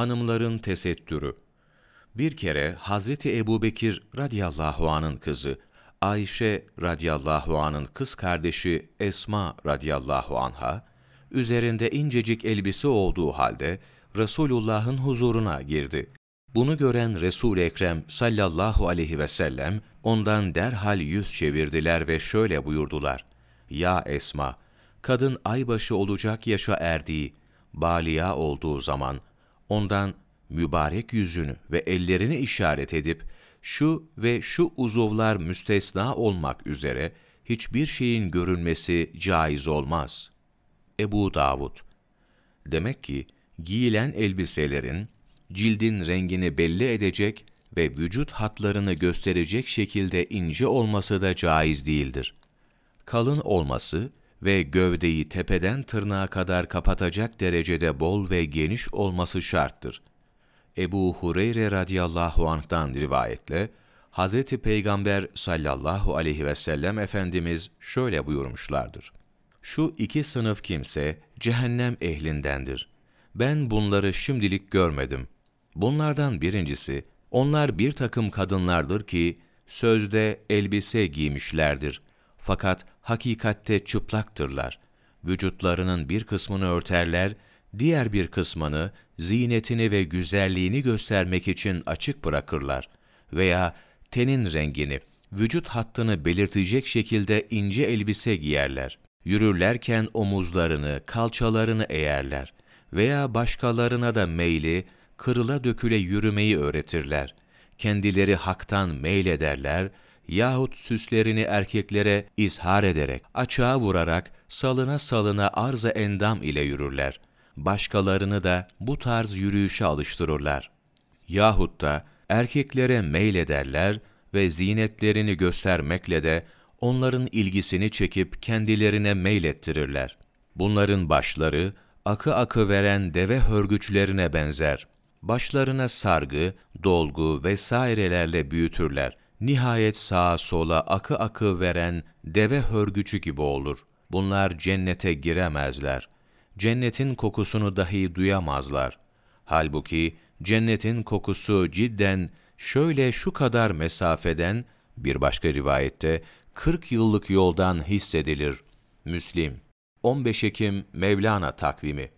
Hanımların tesettürü Bir kere Hazreti Ebubekir radıyallahu anın kızı, Ayşe radıyallahu anın kız kardeşi Esma radıyallahu anha, üzerinde incecik elbise olduğu halde Resulullah'ın huzuruna girdi. Bunu gören Resul-i Ekrem sallallahu aleyhi ve sellem ondan derhal yüz çevirdiler ve şöyle buyurdular. Ya Esma, kadın aybaşı olacak yaşa erdiği, baliya olduğu zaman ondan mübarek yüzünü ve ellerini işaret edip şu ve şu uzuvlar müstesna olmak üzere hiçbir şeyin görünmesi caiz olmaz. Ebu Davud Demek ki giyilen elbiselerin cildin rengini belli edecek ve vücut hatlarını gösterecek şekilde ince olması da caiz değildir. Kalın olması ve gövdeyi tepeden tırnağa kadar kapatacak derecede bol ve geniş olması şarttır. Ebu Hureyre radıyallahu anh'tan rivayetle, Hazreti Peygamber sallallahu aleyhi ve sellem Efendimiz şöyle buyurmuşlardır. Şu iki sınıf kimse cehennem ehlindendir. Ben bunları şimdilik görmedim. Bunlardan birincisi, onlar bir takım kadınlardır ki, sözde elbise giymişlerdir. Fakat hakikatte çıplaktırlar. Vücutlarının bir kısmını örterler, diğer bir kısmını zinetini ve güzelliğini göstermek için açık bırakırlar. Veya tenin rengini, vücut hattını belirtecek şekilde ince elbise giyerler. Yürürlerken omuzlarını, kalçalarını eğerler veya başkalarına da meyli, kırıla döküle yürümeyi öğretirler. Kendileri haktan meylederler yahut süslerini erkeklere izhar ederek, açığa vurarak, salına salına arza endam ile yürürler. Başkalarını da bu tarz yürüyüşe alıştırırlar. Yahut da erkeklere meylederler ve zinetlerini göstermekle de onların ilgisini çekip kendilerine meylettirirler. Bunların başları, akı akı veren deve hörgüçlerine benzer. Başlarına sargı, dolgu vesairelerle büyütürler. Nihayet sağa sola akı akı veren deve hörgücü gibi olur. Bunlar cennete giremezler. Cennetin kokusunu dahi duyamazlar. Halbuki cennetin kokusu cidden şöyle şu kadar mesafeden, bir başka rivayette 40 yıllık yoldan hissedilir. Müslim 15 Ekim Mevlana takvimi